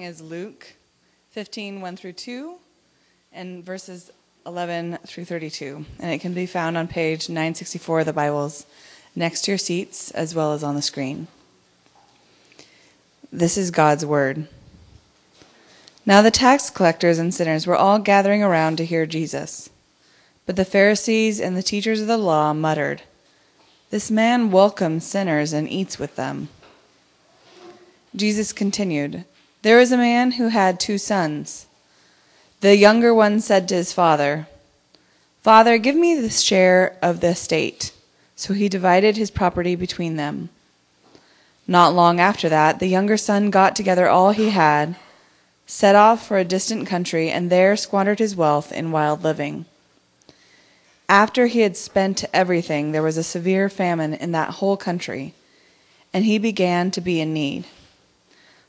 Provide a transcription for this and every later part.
is Luke 15, 1 through 2, and verses 11 through 32. And it can be found on page 964 of the Bibles, next to your seats, as well as on the screen. This is God's Word. Now the tax collectors and sinners were all gathering around to hear Jesus. But the Pharisees and the teachers of the law muttered, This man welcomes sinners and eats with them. Jesus continued, There was a man who had two sons. The younger one said to his father, Father, give me the share of the estate. So he divided his property between them. Not long after that, the younger son got together all he had, set off for a distant country, and there squandered his wealth in wild living. After he had spent everything, there was a severe famine in that whole country, and he began to be in need.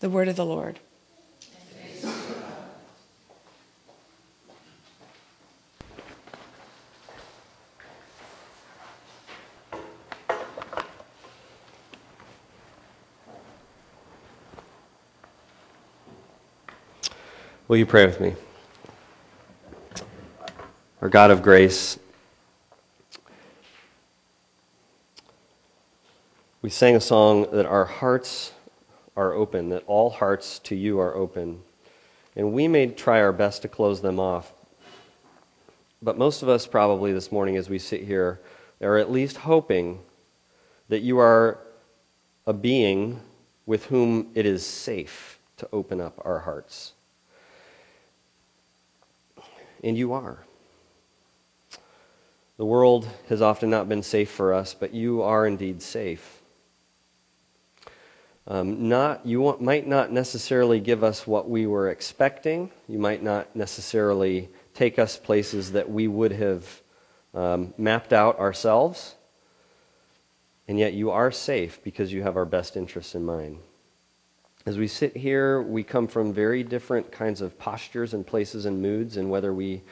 The word of the Lord. Will you pray with me? Our God of grace, we sang a song that our hearts are open, that all hearts to you are open. And we may try our best to close them off. But most of us, probably this morning as we sit here, are at least hoping that you are a being with whom it is safe to open up our hearts and you are. The world has often not been safe for us, but you are indeed safe. Um, not, you might not necessarily give us what we were expecting. You might not necessarily take us places that we would have um, mapped out ourselves. And yet you are safe because you have our best interests in mind. As we sit here, we come from very different kinds of postures and places and moods, and whether we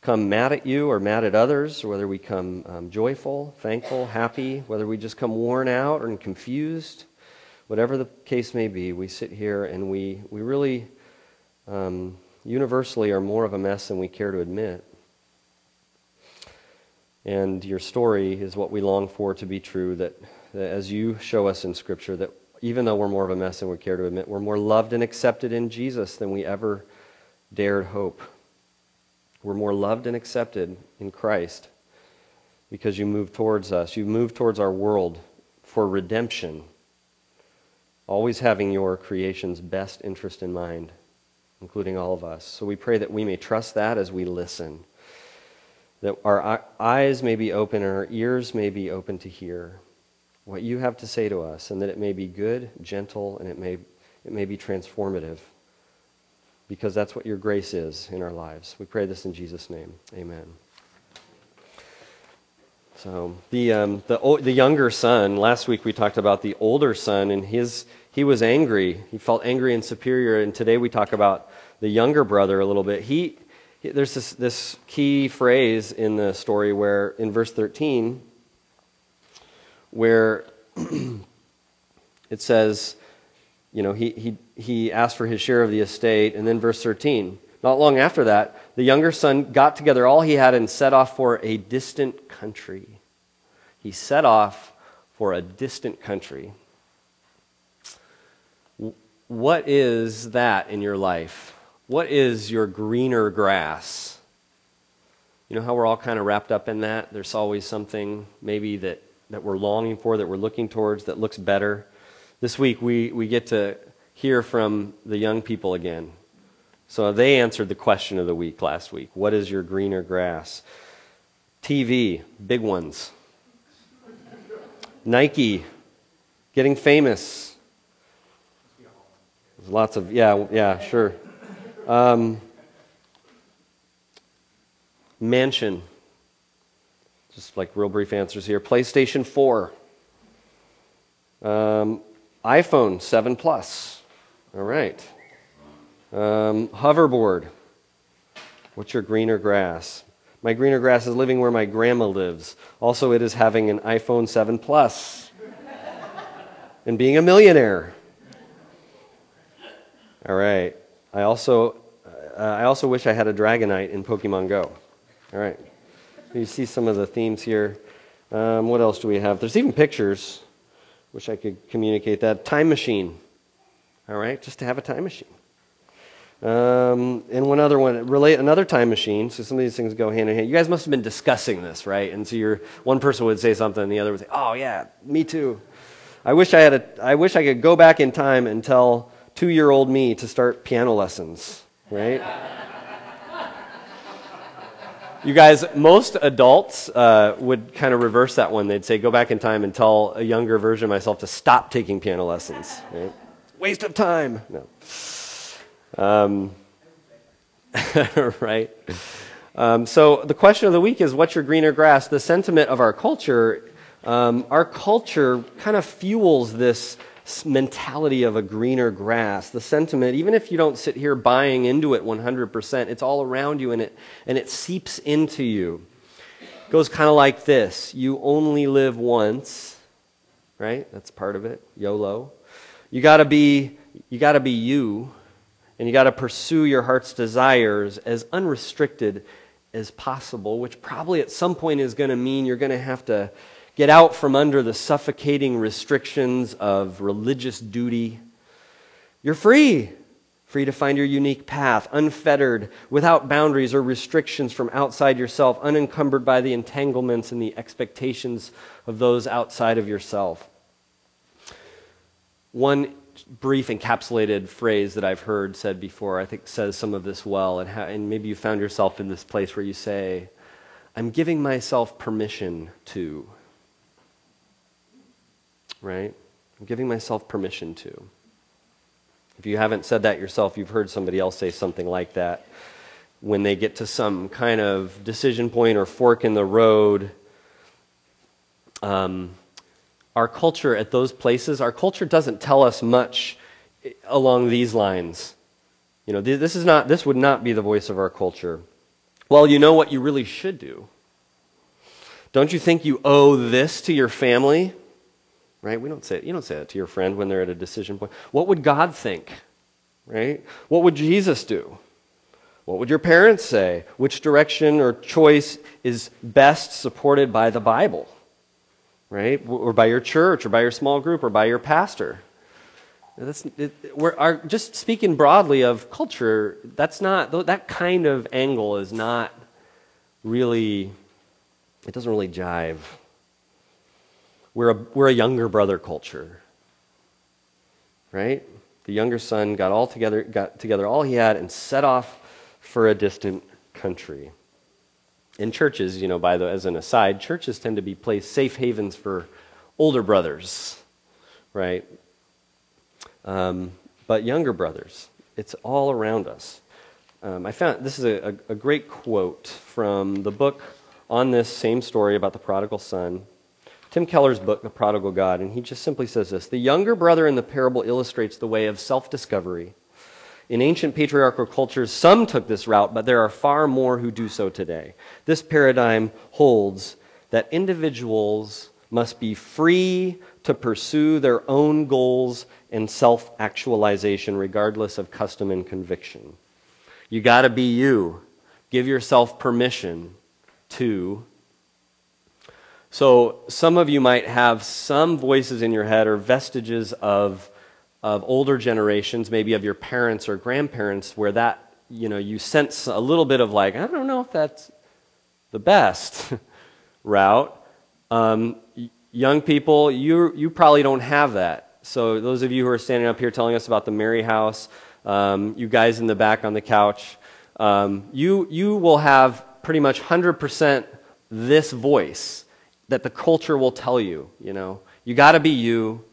come mad at you or mad at others, whether we come um, joyful, thankful, happy, whether we just come worn out or confused, whatever the case may be, we sit here and we, we really um, universally are more of a mess than we care to admit. And your story is what we long for to be true that that as you show us in Scripture, that even though we're more of a mess than we care to admit, we're more loved and accepted in Jesus than we ever dared hope. We're more loved and accepted in Christ because you move towards us. You move towards our world for redemption, always having your creation's best interest in mind, including all of us. So we pray that we may trust that as we listen, that our eyes may be open and our ears may be open to hear what you have to say to us, and that it may be good, gentle, and it may, it may be transformative because that's what your grace is in our lives. We pray this in Jesus' name. Amen. So the um, the the younger son. Last week we talked about the older son, and his he was angry. He felt angry and superior. And today we talk about the younger brother a little bit. He, he there's this this key phrase in the story where in verse thirteen, where it says, you know, he he he asked for his share of the estate, and then verse thirteen. Not long after that, the younger son got together all he had and set off for a distant country. He set off for a distant country. What is that in your life? What is your greener grass? You know how we're all kind of wrapped up in that? There's always something maybe that, that we're longing for, that we're looking towards, that looks better. This week we, we get to hear from the young people again. So they answered the question of the week last week What is your greener grass? TV, big ones. Nike, getting famous. There's lots of, yeah, yeah, sure. Um, mansion. Just like real brief answers here. PlayStation 4. Um, iPhone 7 Plus. All right. Um, hoverboard. What's your greener grass? My greener grass is living where my grandma lives. Also, it is having an iPhone 7 Plus and being a millionaire. All right. I also, uh, I also wish I had a Dragonite in Pokemon Go. All right. You see some of the themes here. Um, what else do we have? There's even pictures. Wish I could communicate that. Time machine. All right, just to have a time machine. Um, and one other one, relate another time machine. So some of these things go hand in hand. You guys must have been discussing this, right? And so your one person would say something, and the other would say, "Oh yeah, me too." I wish I had a. I wish I could go back in time and tell two-year-old me to start piano lessons, right? you guys, most adults uh, would kind of reverse that one. They'd say, "Go back in time and tell a younger version of myself to stop taking piano lessons." Right? Waste of time. No. Um, right? Um, so the question of the week is what's your greener grass? The sentiment of our culture, um, our culture kind of fuels this mentality of a greener grass. The sentiment, even if you don't sit here buying into it 100%, it's all around you and it, and it seeps into you. It goes kind of like this You only live once, right? That's part of it. YOLO. You gotta be, you gotta be you and you got to pursue your heart's desires as unrestricted as possible, which probably at some point is going to mean you're going to have to get out from under the suffocating restrictions of religious duty. You're free, free to find your unique path, unfettered, without boundaries or restrictions from outside yourself, unencumbered by the entanglements and the expectations of those outside of yourself. One brief encapsulated phrase that I've heard said before, I think says some of this well. And, and maybe you found yourself in this place where you say, I'm giving myself permission to. Right? I'm giving myself permission to. If you haven't said that yourself, you've heard somebody else say something like that when they get to some kind of decision point or fork in the road. Um, our culture at those places, our culture doesn't tell us much along these lines. You know, this is not this would not be the voice of our culture. Well, you know what you really should do. Don't you think you owe this to your family? Right? We don't say it. You don't say that to your friend when they're at a decision point. What would God think? Right? What would Jesus do? What would your parents say? Which direction or choice is best supported by the Bible? Right? Or by your church, or by your small group, or by your pastor. That's, it, we're, our, just speaking broadly of culture, that's not, that kind of angle is not really, it doesn't really jive. We're a, we're a younger brother culture, right? The younger son got all together, got together all he had and set off for a distant country. In churches, you know, by the as an aside, churches tend to be placed safe havens for older brothers, right? Um, but younger brothers, it's all around us. Um, I found this is a, a, a great quote from the book on this same story about the prodigal son. Tim Keller's book, The Prodigal God, and he just simply says this The younger brother in the parable illustrates the way of self discovery. In ancient patriarchal cultures, some took this route, but there are far more who do so today. This paradigm holds that individuals must be free to pursue their own goals and self actualization, regardless of custom and conviction. You got to be you. Give yourself permission to. So, some of you might have some voices in your head or vestiges of, of older generations, maybe of your parents or grandparents, where that, you know, you sense a little bit of like, I don't know if that's the best route. Um, young people, you, you probably don't have that. So, those of you who are standing up here telling us about the Mary House, um, you guys in the back on the couch, um, you, you will have pretty much 100% this voice that the culture will tell you. You know, you got to be you.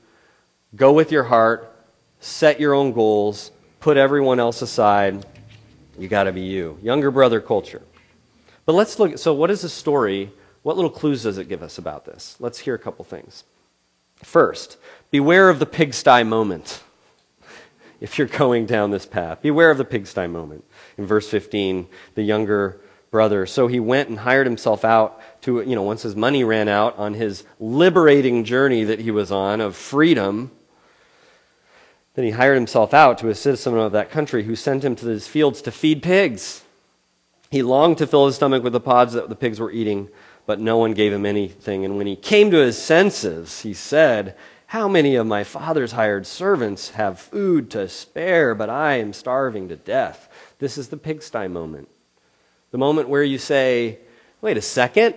Go with your heart. Set your own goals. Put everyone else aside. You got to be you. Younger brother culture. But let's look. So, what is the story? What little clues does it give us about this? Let's hear a couple things. First, beware of the pigsty moment if you're going down this path. Beware of the pigsty moment. In verse 15, the younger brother. So he went and hired himself out to, you know, once his money ran out on his liberating journey that he was on of freedom. Then he hired himself out to a citizen of that country who sent him to his fields to feed pigs. He longed to fill his stomach with the pods that the pigs were eating, but no one gave him anything. And when he came to his senses, he said, how many of my father's hired servants have food to spare, but I am starving to death? This is the pigsty moment. The moment where you say, wait a second,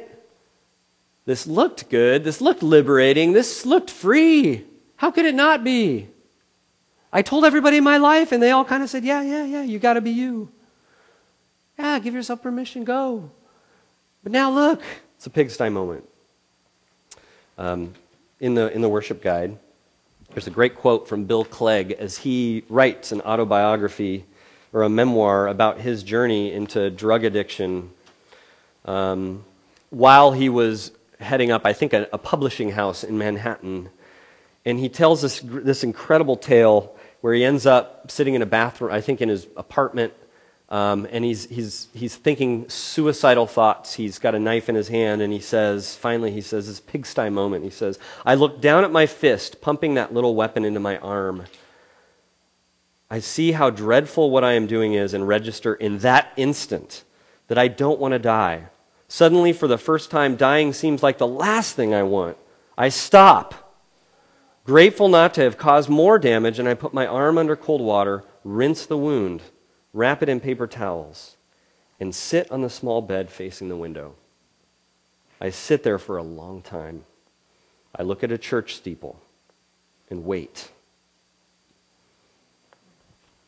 this looked good, this looked liberating, this looked free. How could it not be? I told everybody in my life, and they all kind of said, yeah, yeah, yeah, you got to be you. Yeah, give yourself permission, go. But now look, it's a pigsty moment. Um, in the, in the worship guide. There's a great quote from Bill Clegg as he writes an autobiography or a memoir about his journey into drug addiction um, while he was heading up, I think, a, a, publishing house in Manhattan. And he tells this, this incredible tale where he ends up sitting in a bathroom, I think in his apartment, um, and he's, he's, he's thinking suicidal thoughts. He's got a knife in his hand, and he says, finally, he says, this pigsty moment. He says, I look down at my fist, pumping that little weapon into my arm. I see how dreadful what I am doing is and register in that instant that I don't want to die. Suddenly, for the first time, dying seems like the last thing I want. I stop. Grateful not to have caused more damage, and I put my arm under cold water, rinse the wound wrap it in paper towels, and sit on the small bed facing the window. I sit there for a long time. I look at a church steeple and wait.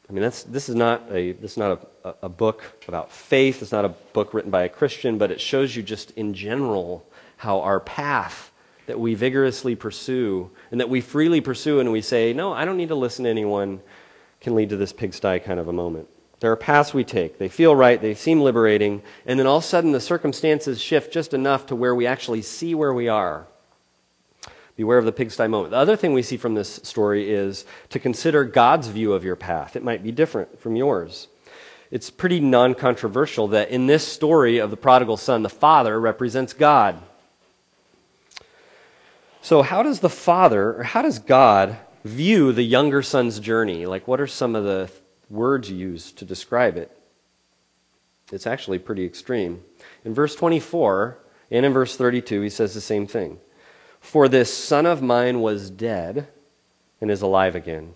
I mean, this is not, a, this is not a, a book about faith. It's not a book written by a Christian, but it shows you just in general how our path that we vigorously pursue and that we freely pursue and we say, no, I don't need to listen to anyone, can lead to this pigsty kind of a moment. There are paths we take. They feel right, they seem liberating, and then all of a sudden the circumstances shift just enough to where we actually see where we are. Beware of the pigsty moment. The other thing we see from this story is to consider God's view of your path. It might be different from yours. It's pretty non controversial that in this story of the prodigal son, the father represents God. So, how does the father, or how does God view the younger son's journey? Like, what are some of the words used to describe it. It's actually pretty extreme. In verse 24 and in verse 32, he says the same thing. For this son of mine was dead and is alive again.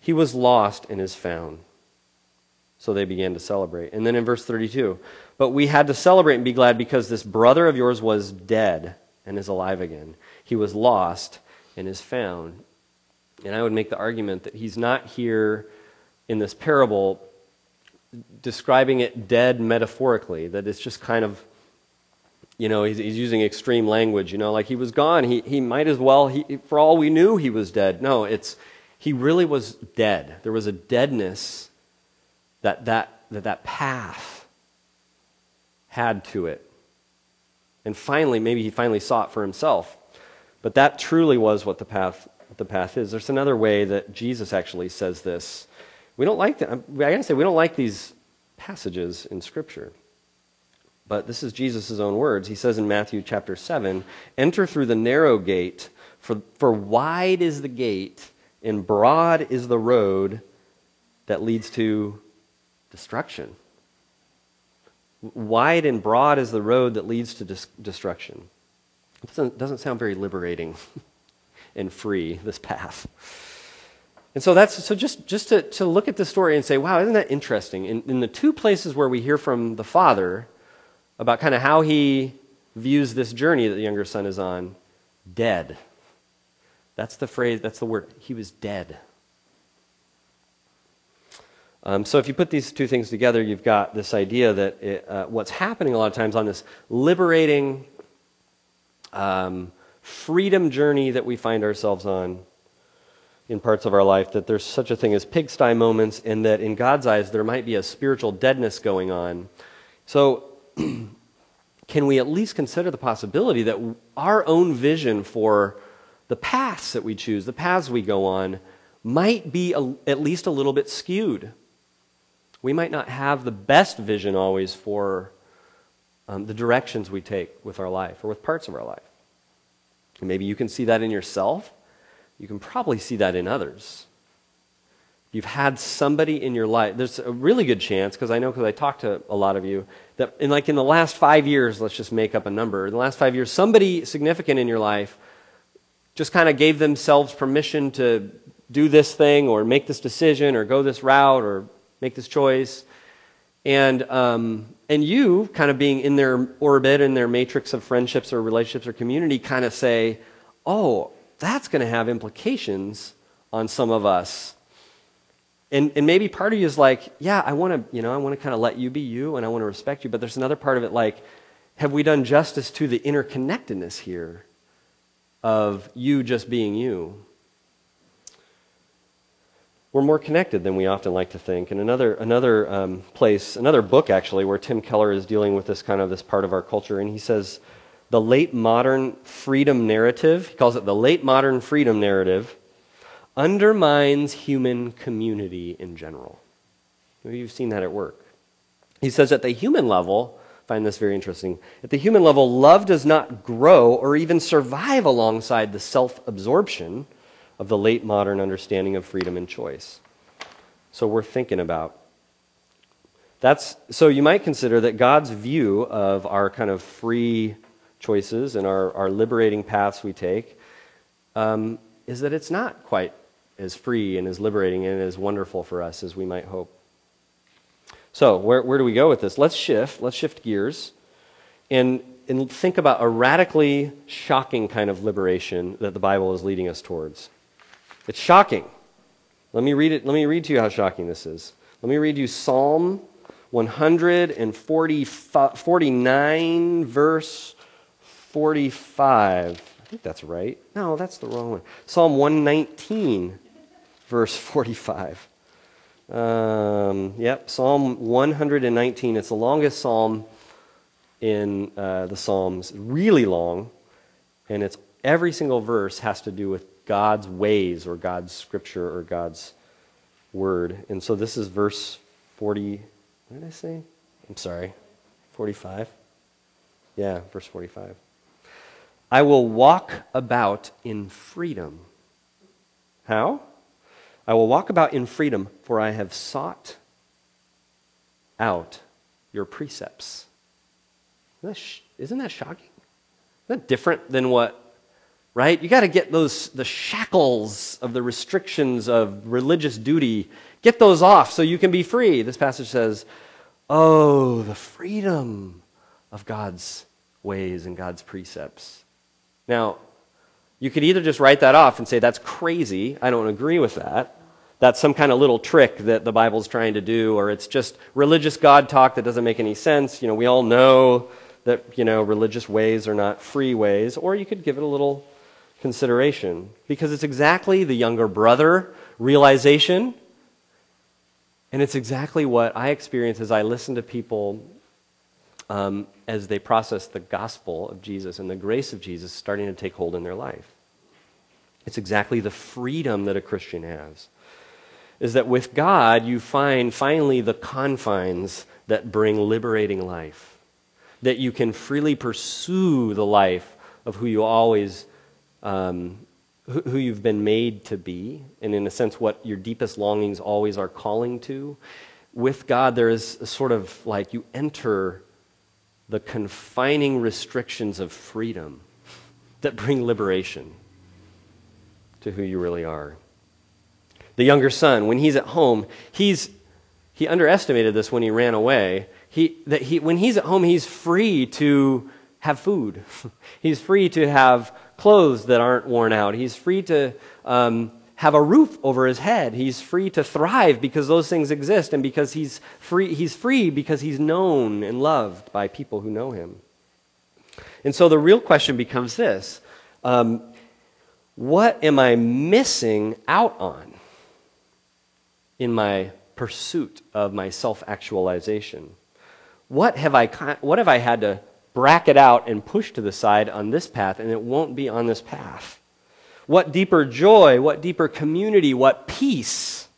He was lost and is found. So they began to celebrate. And then in verse 32, but we had to celebrate and be glad because this brother of yours was dead and is alive again. He was lost and is found. And I would make the argument that he's not here in this parable describing it dead metaphorically, that it's just kind of, you know, he's, he's using extreme language, you know, like he was gone. He, he might as well, he, for all we knew, he was dead. No, it's, he really was dead. There was a deadness that that, that, that path had to it. And finally, maybe he finally saw it for himself. But that truly was what the path, the path is. There's another way that Jesus actually says this. We don't like that. I gotta say, we don't like these passages in Scripture. But this is Jesus' own words. He says in Matthew chapter 7 Enter through the narrow gate, for, for wide is the gate, and broad is the road that leads to destruction. Wide and broad is the road that leads to dis- destruction. It doesn't, doesn't sound very liberating and free, this path. And so that's so just, just to, to look at the story and say, wow, isn't that interesting? In, in the two places where we hear from the father about kind of how he views this journey that the younger son is on, dead. That's the phrase, that's the word. He was dead. Um, so if you put these two things together, you've got this idea that it, uh, what's happening a lot of times on this liberating um, freedom journey that we find ourselves on in parts of our life, that there's such a thing as pigsty moments, and that in God's eyes there might be a spiritual deadness going on. So, can we at least consider the possibility that our own vision for the paths that we choose, the paths we go on, might be a, at least a little bit skewed? We might not have the best vision always for um, the directions we take with our life or with parts of our life. And maybe you can see that in yourself. You can probably see that in others. You've had somebody in your life. There's a really good chance, because I know because I talked to a lot of you, that in like in the last five years, let's just make up a number. In the last five years, somebody significant in your life just kind of gave themselves permission to do this thing or make this decision or go this route or make this choice. And, um, and you, kind of being in their orbit, in their matrix of friendships or relationships or community, kind of say, oh, that's going to have implications on some of us. And, and maybe part of you is like, yeah, I want to, you know, I want to kind of let you be you and I want to respect you. But there's another part of it like, have we done justice to the interconnectedness here of you just being you? We're more connected than we often like to think. And another, another um, place, another book actually, where Tim Keller is dealing with this kind of this part of our culture, and he says, the late modern freedom narrative, he calls it the late modern freedom narrative, undermines human community in general. Maybe you've seen that at work. He says at the human level, find this very interesting, at the human level, love does not grow or even survive alongside the self absorption of the late modern understanding of freedom and choice. So we're thinking about that's so you might consider that God's view of our kind of free choices and our, our liberating paths we take um, is that it's not quite as free and as liberating and as wonderful for us as we might hope. So, where, where do we go with this? Let's shift. Let's shift gears and, and think about a radically shocking kind of liberation that the Bible is leading us towards. It's shocking. Let me read it. Let me read to you how shocking this is. Let me read you Psalm 149, verse 45. I think that's right. No, that's the wrong one. Psalm 119, verse 45. Um, yep, Psalm 119. It's the longest psalm in uh, the Psalms, really long, and it's every single verse has to do with God's ways or God's scripture or God's word. And so this is verse 40. What did I say? I'm sorry. 45? Yeah, verse 45. I will walk about in freedom. How? I will walk about in freedom, for I have sought out your precepts. Isn't that, sh- isn't that shocking? Isn't that different than what right? You got to get those the shackles of the restrictions of religious duty. Get those off so you can be free. This passage says, "Oh, the freedom of God's ways and God's precepts." Now, you could either just write that off and say that's crazy. I don't agree with that. That's some kind of little trick that the Bible's trying to do or it's just religious God talk that doesn't make any sense. You know, we all know that, you know, religious ways are not free ways, or you could give it a little consideration because it's exactly the younger brother realization. And it's exactly what I experience as I listen to people um, as they process the gospel of Jesus and the grace of Jesus starting to take hold in their life. It's exactly the freedom that a Christian has. Is that with God, you find finally the confines that bring liberating life. That you can freely pursue the life of who you always um, who you've been made to be, and in a sense, what your deepest longings always are calling to. With God, there is a sort of like you enter the confining restrictions of freedom that bring liberation to who you really are. The younger son, when he's at home, he's, he underestimated this when he ran away. He, that he, when he's at home, he's free to have food. he's free to have clothes that aren't worn out. He's free to um, have a roof over his head. He's free to thrive because those things exist and because he's free, he's free because he's known and loved by people who know him. And so the real question becomes this um, What am I missing out on in my pursuit of my self actualization? What have, I, what have I had to bracket out and push to the side on this path, and it won't be on this path? What deeper joy, what deeper community, what peace,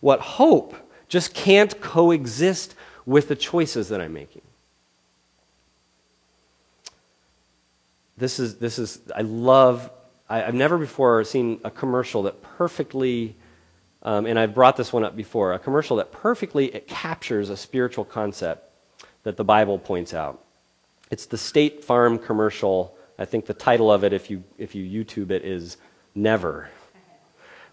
what hope just can't coexist with the choices that I'm making. This is, this is I love, I, have never before seen a commercial that perfectly, um, and I've brought this one up before, a commercial that perfectly it captures a spiritual concept that the Bible points out. It's the State Farm commercial I think the title of it, if you, if you YouTube it, is Never.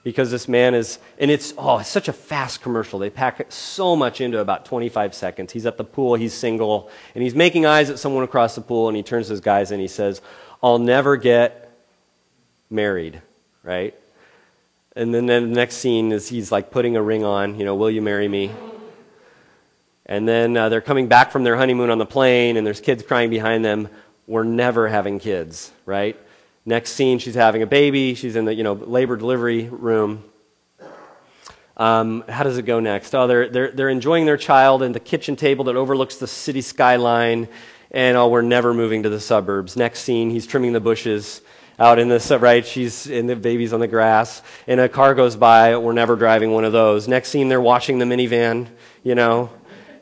Because this man is, and it's, oh, it's such a fast commercial. They pack so much into about 25 seconds. He's at the pool, he's single, and he's making eyes at someone across the pool, and he turns to his guys and he says, I'll never get married, right? And then, then the next scene is he's like putting a ring on, you know, will you marry me? And then uh, they're coming back from their honeymoon on the plane, and there's kids crying behind them we're never having kids, right? Next scene, she's having a baby. She's in the you know labor delivery room. Um, how does it go next? Oh, they're, they're, they're enjoying their child in the kitchen table that overlooks the city skyline. And oh, we're never moving to the suburbs. Next scene, he's trimming the bushes out in the right. She's in the baby's on the grass, and a car goes by. We're never driving one of those. Next scene, they're washing the minivan. You know,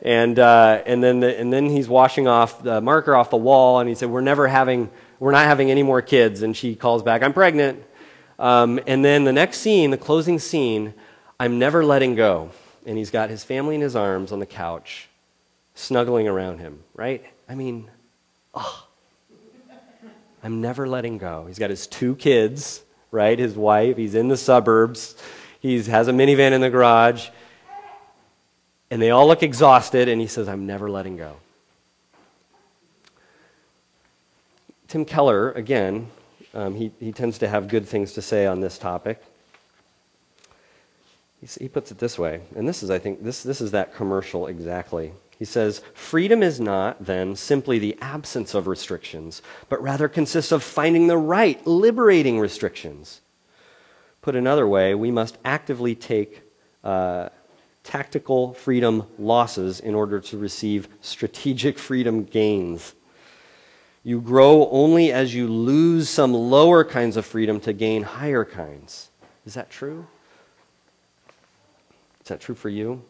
and, uh, and, then the, and then he's washing off the marker off the wall, and he said, We're never having, we're not having any more kids. And she calls back, I'm pregnant. Um, and then the next scene, the closing scene, I'm never letting go. And he's got his family in his arms on the couch, snuggling around him, right? I mean, oh, I'm never letting go. He's got his two kids, right? His wife, he's in the suburbs, he has a minivan in the garage. And they all look exhausted, and he says, I'm never letting go. Tim Keller, again, um, he, he tends to have good things to say on this topic. He, he puts it this way, and this is, I think, this, this is that commercial exactly. He says, Freedom is not, then, simply the absence of restrictions, but rather consists of finding the right, liberating restrictions. Put another way, we must actively take uh, tactical freedom losses in order to receive strategic freedom gains. You grow only as you lose some lower kinds of freedom to gain higher kinds. Is that true? Is that true for you?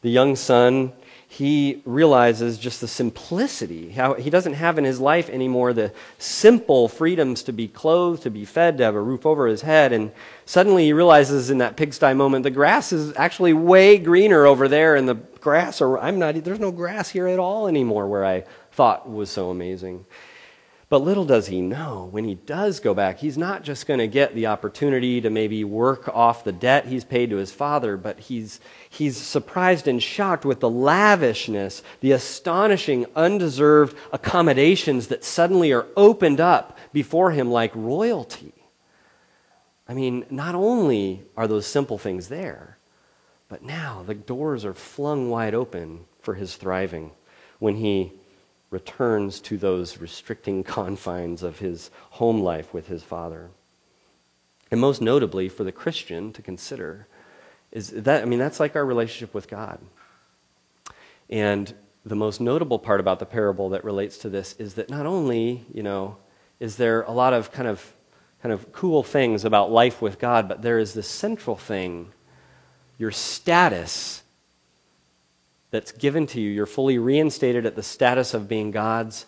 The young son he realizes just the simplicity, how he doesn't have in his life anymore the simple freedoms to be clothed, to be fed, to have a roof over his head. And suddenly he realizes in that pigsty moment the grass is actually way greener over there, and the grass, or I'm not, there's no grass here at all anymore where I thought was so amazing. But little does he know, when he does go back, he's not just going to get the opportunity to maybe work off the debt he's paid to his father, but he's, he's surprised and shocked with the lavishness, the astonishing, undeserved accommodations that suddenly are opened up before him like royalty. I mean, not only are those simple things there, but now the doors are flung wide open for his thriving when he returns to those restricting confines of his home life with his father. And most notably for the Christian to consider is that, I mean, that's like our relationship with God. And the most notable part about the parable that relates to this is that not only, you know, is there a lot of kind of kind of cool things about life with God, but there is this central thing, your status that's given to you, you're fully reinstated at the status of being God's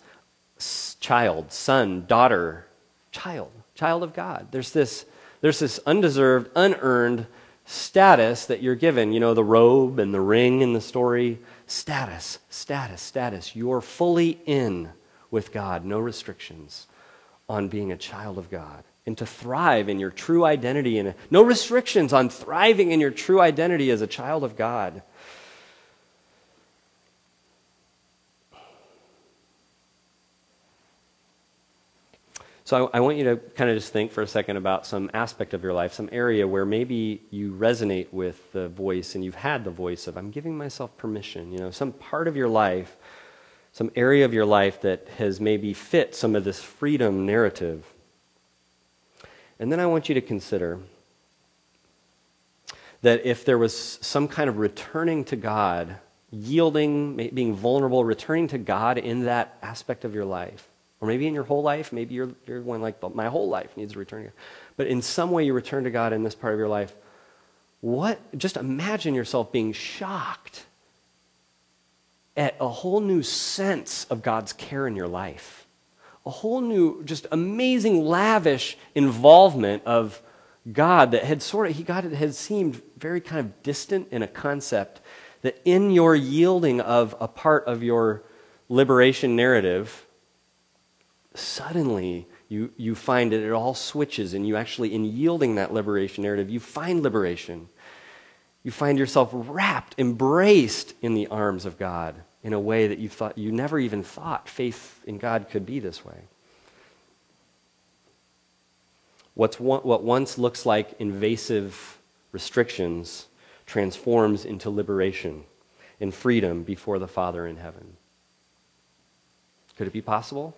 child, son, daughter, child, child of God. There's this, there's this undeserved, unearned status that you're given. You know, the robe and the ring in the story. Status, status, status. You're fully in with God, no restrictions on being a child of God. And to thrive in your true identity, and no restrictions on thriving in your true identity as a child of God. So I, I, want you to kind of just think for a second about some aspect of your life, some area where maybe you resonate with the voice and you've had the voice of, I'm giving myself permission. You know, some part of your life, some area of your life that has maybe fit some of this freedom narrative. And then I want you to consider that if there was some kind of returning to God, yielding, being vulnerable, returning to God in that aspect of your life, or maybe in your whole life, maybe you're, you're one like, my whole life needs a return. But in some way you return to God in this part of your life. What, just imagine yourself being shocked at a whole new sense of God's care in your life. A whole new, just amazing, lavish involvement of God that had sort of, he got it had seemed very kind of distant in a concept that in your yielding of a part of your liberation narrative, suddenly you, you find that it all switches, and you actually, in yielding that liberation narrative, you find liberation. You find yourself wrapped, embraced in the arms of God in a way that you thought you never even thought faith in God could be this way. What's one, what once looks like invasive restrictions transforms into liberation and freedom before the Father in heaven. Could it be possible?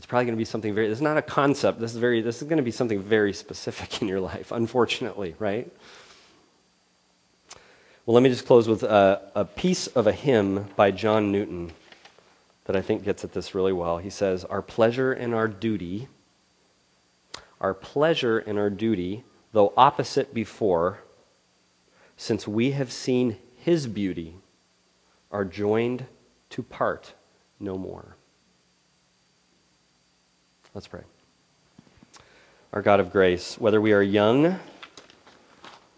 It's probably going to be something very, this is not a concept. This is, very, this is going to be something very specific in your life, unfortunately, right? Well, let me just close with a, a piece of a hymn by John Newton that I think gets at this really well. He says, Our pleasure and our duty, our pleasure and our duty, though opposite before, since we have seen his beauty, are joined to part no more. Let's pray. Our God of grace, whether we are young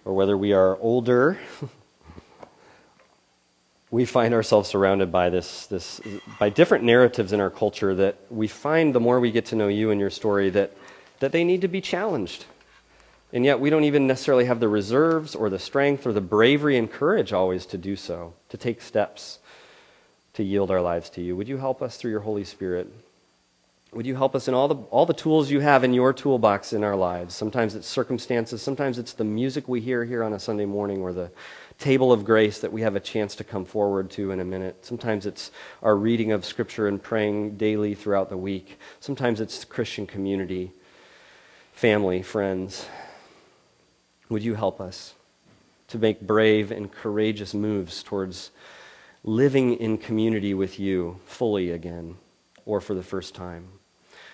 or whether we are older, we find ourselves surrounded by this, this by different narratives in our culture that we find the more we get to know you and your story that, that they need to be challenged. And yet we don't even necessarily have the reserves or the strength or the bravery and courage always to do so, to take steps to yield our lives to you. Would you help us through your Holy Spirit? Would you help us in all the, all the tools you have in your toolbox in our lives? Sometimes it's circumstances, sometimes it's the music we hear here on a Sunday morning or the table of grace that we have a chance to come forward to in a minute. Sometimes it's our reading of Scripture and praying daily throughout the week. Sometimes it's Christian community, family, friends. Would you help us to make brave and courageous moves towards living in community with you fully again or for the first time?